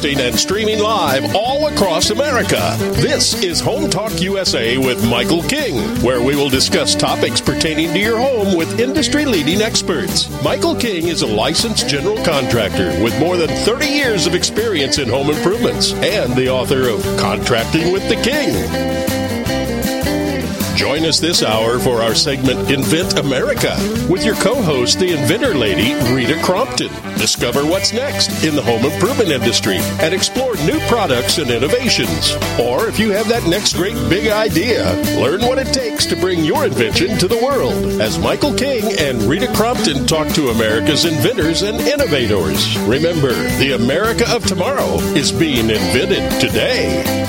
Broadcasting and streaming live all across America. This is Home Talk USA with Michael King, where we will discuss topics pertaining to your home with industry leading experts. Michael King is a licensed general contractor with more than 30 years of experience in home improvements and the author of Contracting with the King. Join us this hour for our segment Invent America with your co host, the inventor lady, Rita Crompton. Discover what's next in the home improvement industry and explore new products and innovations. Or if you have that next great big idea, learn what it takes to bring your invention to the world as Michael King and Rita Crompton talk to America's inventors and innovators. Remember, the America of tomorrow is being invented today.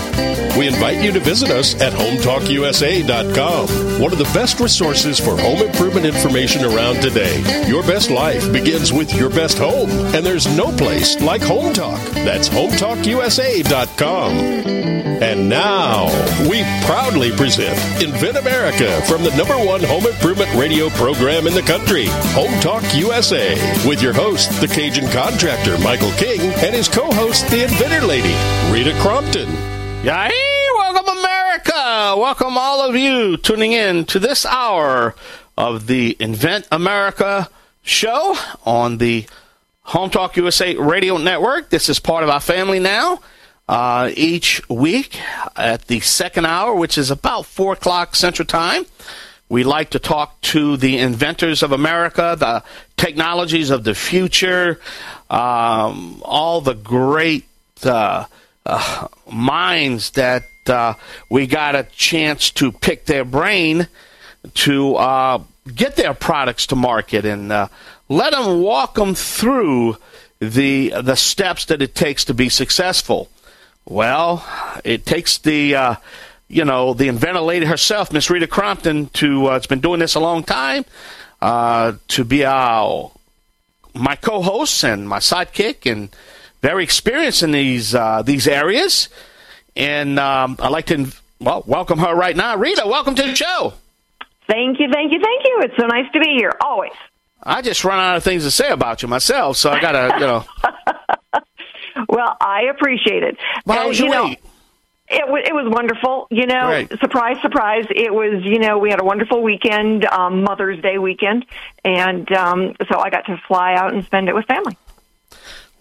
We invite you to visit us at HomeTalkUSA.com, one of the best resources for home improvement information around today. Your best life begins with your best home, and there's no place like Home Talk. That's HomeTalkUSA.com. And now, we proudly present Invent America from the number one home improvement radio program in the country, Home Talk USA, with your host, the Cajun contractor, Michael King, and his co host, the inventor lady, Rita Crompton. Yay! Welcome, Welcome, all of you tuning in to this hour of the Invent America show on the Home Talk USA radio network. This is part of our family now. Uh, each week at the second hour, which is about 4 o'clock Central Time, we like to talk to the inventors of America, the technologies of the future, um, all the great. Uh, uh, minds that uh, we got a chance to pick their brain to uh, get their products to market and uh, let them walk them through the the steps that it takes to be successful. Well, it takes the uh, you know the inventor lady herself, Miss Rita Crompton, to uh, has been doing this a long time, to be our my co-host and my sidekick and very experienced in these uh, these areas, and um, I'd like to well welcome her right now. Rita, welcome to the show. Thank you, thank you, thank you. It's so nice to be here. Always. I just run out of things to say about you myself, so I gotta, you know. well, I appreciate it. Well, how was your? Know, it was it was wonderful. You know, Great. surprise, surprise. It was you know we had a wonderful weekend, um, Mother's Day weekend, and um, so I got to fly out and spend it with family.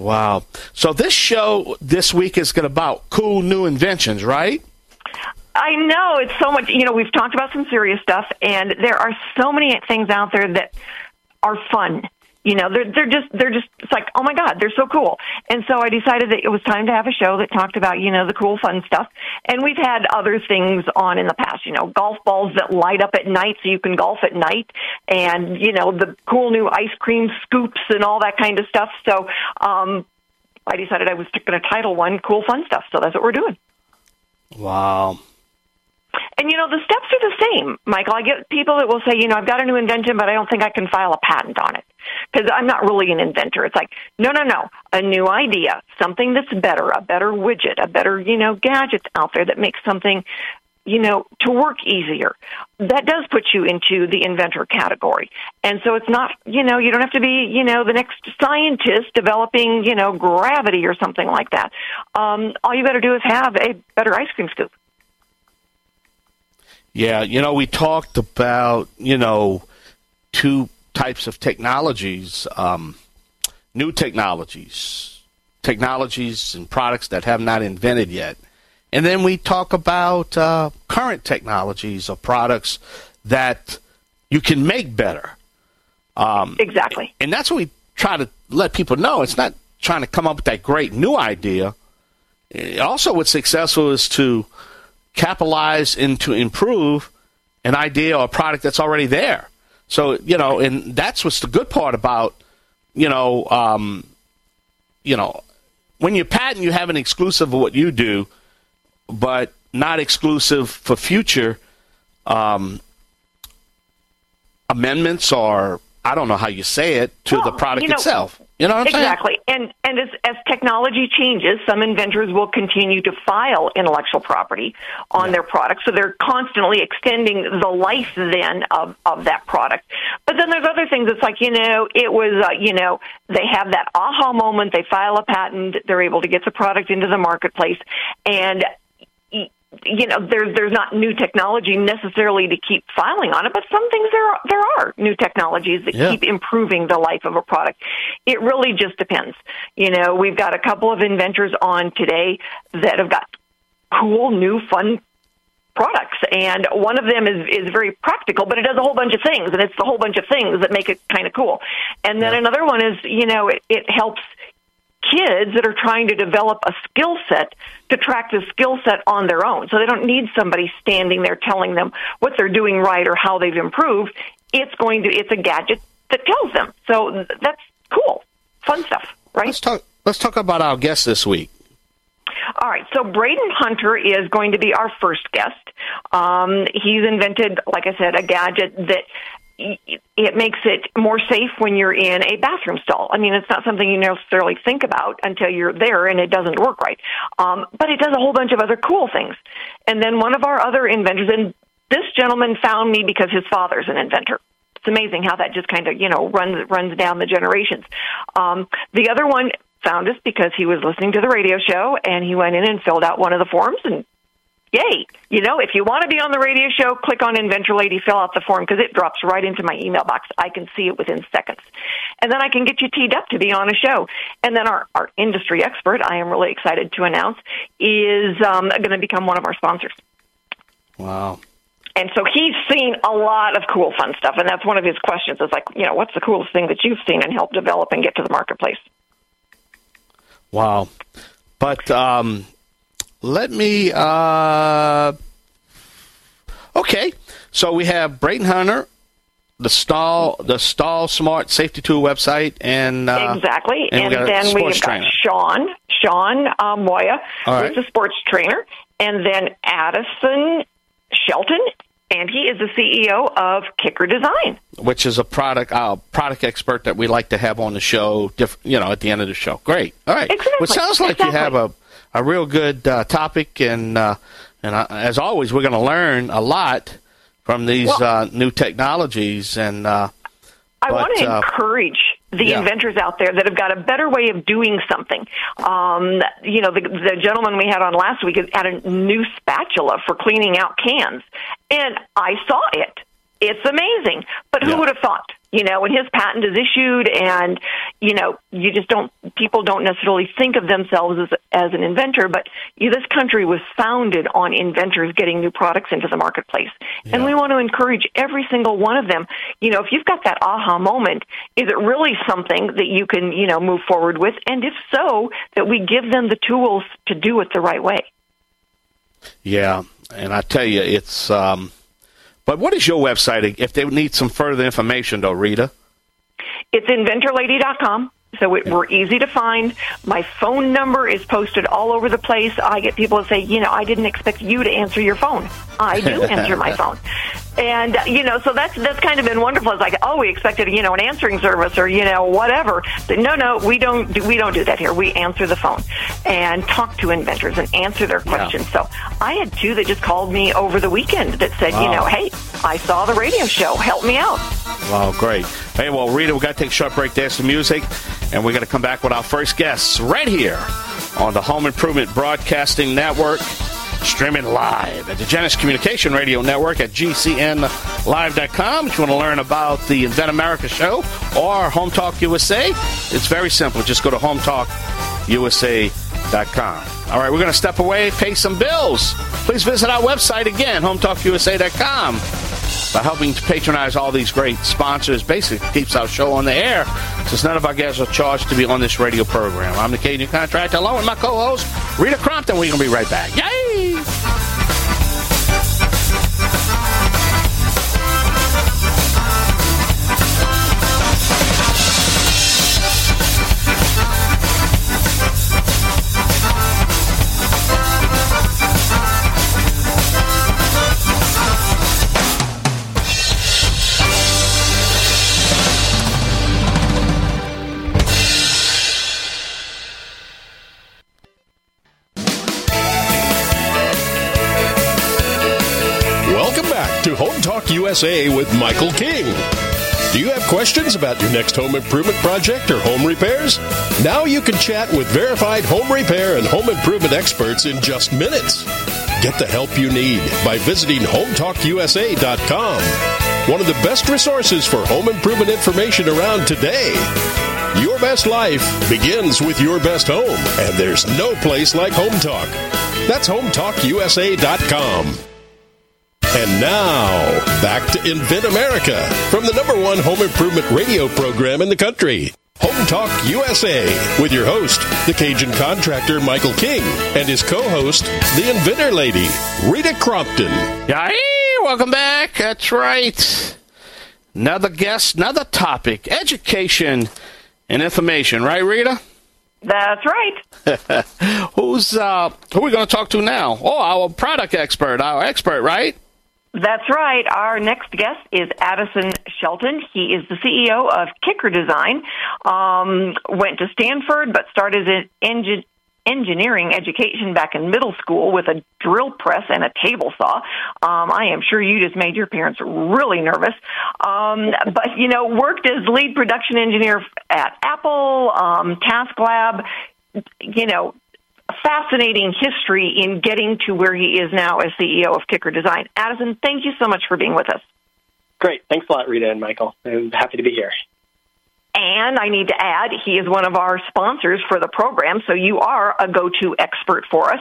Wow. So this show this week is going to about cool new inventions, right? I know it's so much. You know, we've talked about some serious stuff, and there are so many things out there that are fun. You know, they're they're just they're just it's like oh my god, they're so cool. And so I decided that it was time to have a show that talked about you know the cool fun stuff. And we've had other things on in the past. You know, golf balls that light up at night so you can golf at night, and you know the cool new ice cream scoops and all that kind of stuff. So um, I decided I was going to title one "Cool Fun Stuff." So that's what we're doing. Wow. And you know, the steps are the same, Michael. I get people that will say, you know, I've got a new invention, but I don't think I can file a patent on it because I'm not really an inventor. It's like, no, no, no, a new idea, something that's better, a better widget, a better, you know, gadget out there that makes something, you know, to work easier. That does put you into the inventor category. And so it's not, you know, you don't have to be, you know, the next scientist developing, you know, gravity or something like that. Um, all you got to do is have a better ice cream scoop. Yeah, you know, we talked about, you know, two types of technologies, um, new technologies, technologies and products that have not invented yet. And then we talk about uh, current technologies or products that you can make better. Um, exactly. And that's what we try to let people know. It's not trying to come up with that great new idea. Also, what's successful is to capitalize and to improve an idea or a product that's already there. So you know, and that's what's the good part about you know, um, you know, when you patent, you have an exclusive of what you do, but not exclusive for future um, amendments or I don't know how you say it to well, the product you know, itself. You know what I'm exactly. saying? Exactly. And and as as technology changes, some inventors will continue to file intellectual property on yeah. their products. So they're constantly extending the life then of of that product. But then there's other things. It's like you know, it was uh, you know they have that aha moment. They file a patent. They're able to get the product into the marketplace, and you know there's there's not new technology necessarily to keep filing on it, but some things there are, there are new technologies that yeah. keep improving the life of a product. It really just depends. You know, we've got a couple of inventors on today that have got cool, new, fun products and one of them is is very practical but it does a whole bunch of things and it's the whole bunch of things that make it kind of cool and then yeah. another one is you know it, it helps kids that are trying to develop a skill set to track the skill set on their own. So they don't need somebody standing there telling them what they're doing right or how they've improved. It's going to it's a gadget that tells them. So that's cool. Fun stuff, right? Let's talk let's talk about our guest this week. All right, so Braden Hunter is going to be our first guest. Um, he's invented, like I said, a gadget that it makes it more safe when you're in a bathroom stall. I mean, it's not something you necessarily think about until you're there and it doesn't work right. Um, but it does a whole bunch of other cool things. And then one of our other inventors, and this gentleman found me because his father's an inventor. It's amazing how that just kind of, you know, runs runs down the generations. Um, the other one found us because he was listening to the radio show and he went in and filled out one of the forms and yay. You know, if you want to be on the radio show, click on Inventor Lady, fill out the form because it drops right into my email box. I can see it within seconds. And then I can get you teed up to be on a show. And then our, our industry expert, I am really excited to announce, is um, going to become one of our sponsors. Wow. And so he's seen a lot of cool, fun stuff. And that's one of his questions is like, you know, what's the coolest thing that you've seen and helped develop and get to the marketplace? Wow. But um, let me. Uh, okay, so we have Brayton Hunter, the stall, the stall smart safety tool website, and uh, exactly, and, and then we've got Sean, Sean uh, Moya, right. who's a sports trainer, and then Addison Shelton and he is the CEO of Kickr Design, which is a product uh, product expert that we like to have on the show. Diff- you know, at the end of the show. Great. All right. Exactly. Well, it sounds like exactly. you have a a real good uh, topic, and uh, and uh, as always, we're going to learn a lot from these well, uh, new technologies. And uh, I want to uh, encourage the yeah. inventors out there that have got a better way of doing something. Um, you know, the, the gentleman we had on last week had a new spatula for cleaning out cans, and I saw it. It's amazing, but who yeah. would have thought? You know, when his patent is issued and, you know, you just don't, people don't necessarily think of themselves as, as an inventor, but you, this country was founded on inventors getting new products into the marketplace. Yeah. And we want to encourage every single one of them. You know, if you've got that aha moment, is it really something that you can, you know, move forward with? And if so, that we give them the tools to do it the right way. Yeah. And I tell you, it's, um, but what is your website if they need some further information, though, Rita? It's inventorlady.com. So it, we're easy to find. My phone number is posted all over the place. I get people to say, you know, I didn't expect you to answer your phone. I do answer my phone. And you know, so that's that's kind of been wonderful. It's like, oh, we expected you know an answering service or you know whatever. But no, no, we don't do, we don't do that here. We answer the phone and talk to inventors and answer their questions. Yeah. So I had two that just called me over the weekend that said, wow. you know, hey, I saw the radio show. Help me out. Wow, great. Hey, well, Rita, we got to take a short break. There's some music, and we're going to come back with our first guests right here on the Home Improvement Broadcasting Network streaming live at the Genesis Communication Radio Network at GCNlive.com. If you want to learn about the Invent America show or Home Talk USA, it's very simple. Just go to HomeTalkUSA.com. All right, we're going to step away, pay some bills. Please visit our website again, HomeTalkUSA.com by helping to patronize all these great sponsors. Basically, keeps our show on the air since none of our guests are charged to be on this radio program. I'm the Cajun Contractor, along with my co-host Rita Crompton. We're going to be right back. Yay! USA with Michael King. Do you have questions about your next home improvement project or home repairs? Now you can chat with verified home repair and home improvement experts in just minutes. Get the help you need by visiting HometalkUSA.com, one of the best resources for home improvement information around today. Your best life begins with your best home, and there's no place like Home Talk. That's HometalkUSA.com. And now, back to Invent America from the number one home improvement radio program in the country. Home Talk USA with your host, the Cajun contractor Michael King, and his co host, the inventor lady, Rita Crompton. Yay! Welcome back. That's right. Another guest, another topic education and information, right, Rita? That's right. Who's uh, who are we going to talk to now? Oh, our product expert, our expert, right? That's right. Our next guest is Addison Shelton. He is the CEO of Kickr Design. Um, went to Stanford, but started in engine engineering education back in middle school with a drill press and a table saw. Um, I am sure you just made your parents really nervous. Um, but, you know, worked as lead production engineer at Apple, um, TaskLab, you know, fascinating history in getting to where he is now as CEO of Kickr Design. Addison, thank you so much for being with us. Great. Thanks a lot, Rita and Michael. I'm happy to be here. And I need to add, he is one of our sponsors for the program, so you are a go to expert for us.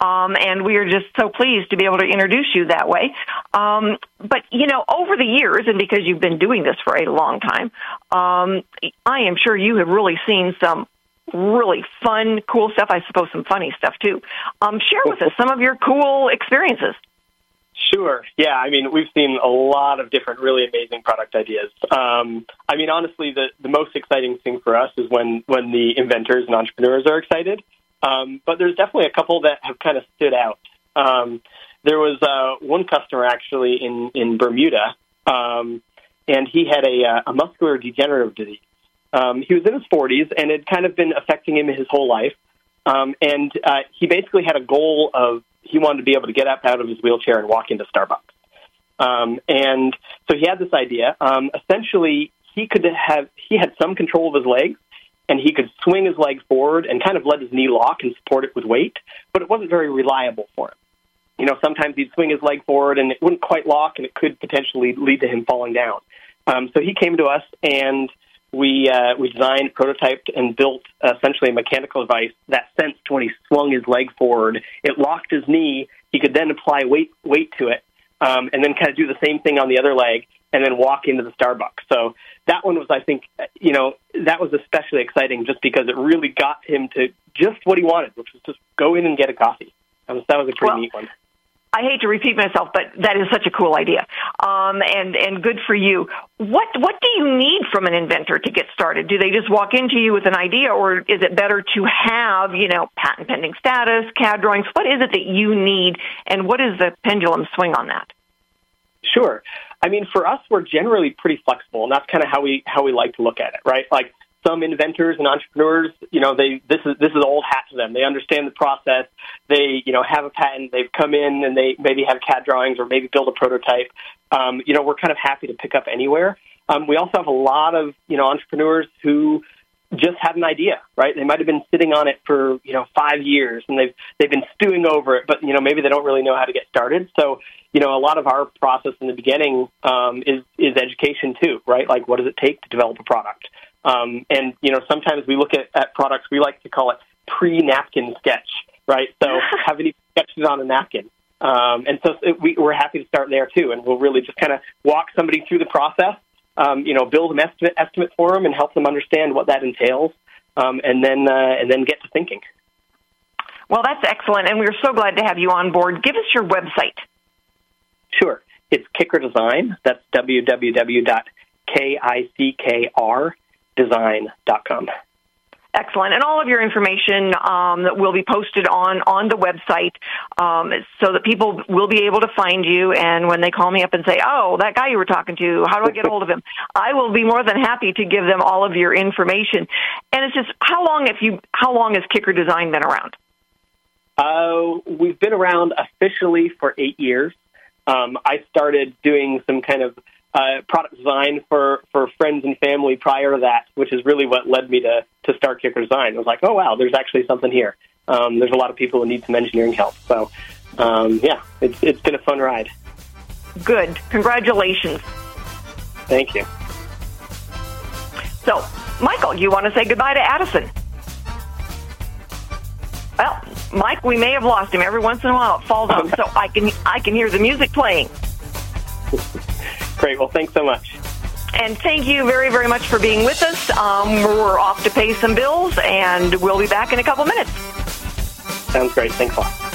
Um, and we are just so pleased to be able to introduce you that way. Um, but, you know, over the years, and because you've been doing this for a long time, um, I am sure you have really seen some really fun, cool stuff. I suppose some funny stuff too. Um, share with us some of your cool experiences. Sure. Yeah. I mean, we've seen a lot of different, really amazing product ideas. Um, I mean, honestly, the, the most exciting thing for us is when, when the inventors and entrepreneurs are excited. Um, but there's definitely a couple that have kind of stood out. Um, there was uh, one customer actually in, in Bermuda, um, and he had a, uh, a muscular degenerative disease. Um, he was in his 40s and it had kind of been affecting him his whole life. Um, and uh, he basically had a goal of he wanted to be able to get up out of his wheelchair and walk into Starbucks. Um, and so he had this idea. Um, essentially, he could have he had some control of his legs, and he could swing his leg forward and kind of let his knee lock and support it with weight. But it wasn't very reliable for him. You know, sometimes he'd swing his leg forward and it wouldn't quite lock, and it could potentially lead to him falling down. Um, so he came to us and we uh, we designed, prototyped, and built essentially a mechanical device that sensed when he swung his leg forward, it locked his knee. He could then apply weight weight to it, um, and then kind of do the same thing on the other leg, and then walk into the Starbucks. So that one was, I think, you know, that was especially exciting just because it really got him to just what he wanted, which was just go in and get a coffee. That was that was a pretty well, neat one. I hate to repeat myself, but that is such a cool idea, um, and and good for you. What what do you need from an inventor to get started? Do they just walk into you with an idea, or is it better to have you know patent pending status, CAD drawings? What is it that you need, and what is the pendulum swing on that? Sure. I mean, for us, we're generally pretty flexible, and that's kind of how we how we like to look at it, right? Like some inventors and entrepreneurs, you know, they this is this is old hat to them. They understand the process. They, you know, have a patent. They've come in and they maybe have CAD drawings or maybe build a prototype. Um, you know, we're kind of happy to pick up anywhere. Um, we also have a lot of you know entrepreneurs who just had an idea, right? They might have been sitting on it for you know five years, and they've they've been stewing over it, but you know maybe they don't really know how to get started. So you know a lot of our process in the beginning um, is is education too, right? Like what does it take to develop a product? Um, and you know, sometimes we look at, at products. We like to call it pre-napkin sketch, right? So have any sketches on a napkin. Um, and so we, we're happy to start there too, and we'll really just kind of walk somebody through the process. Um, you know, build an estimate, estimate for them and help them understand what that entails, um, and then uh, and then get to thinking. Well, that's excellent, and we're so glad to have you on board. Give us your website. Sure, it's Kickr Design. That's www.kickr design.com. Excellent, and all of your information um, will be posted on on the website, um, so that people will be able to find you. And when they call me up and say, "Oh, that guy you were talking to, how do I get hold of him?" I will be more than happy to give them all of your information. And it's just how long if you how long has Kickr Design been around? Uh, we've been around officially for eight years. um, I started doing some kind of uh, product design for, for friends and family prior to that, which is really what led me to, to start Kickr Design. I was like, oh, wow, there's actually something here. Um, there's a lot of people who need some engineering help. So, um, yeah, it's, it's been a fun ride. Good. Congratulations. Thank you. So, Michael, you want to say goodbye to Addison? Well, Mike, we may have lost him. Every once in a while, it falls off, so I can I can hear the music playing. Great. Well, thanks so much. And thank you very, very much for being with us. Um, we're off to pay some bills, and we'll be back in a couple minutes. Sounds great. Thanks a lot.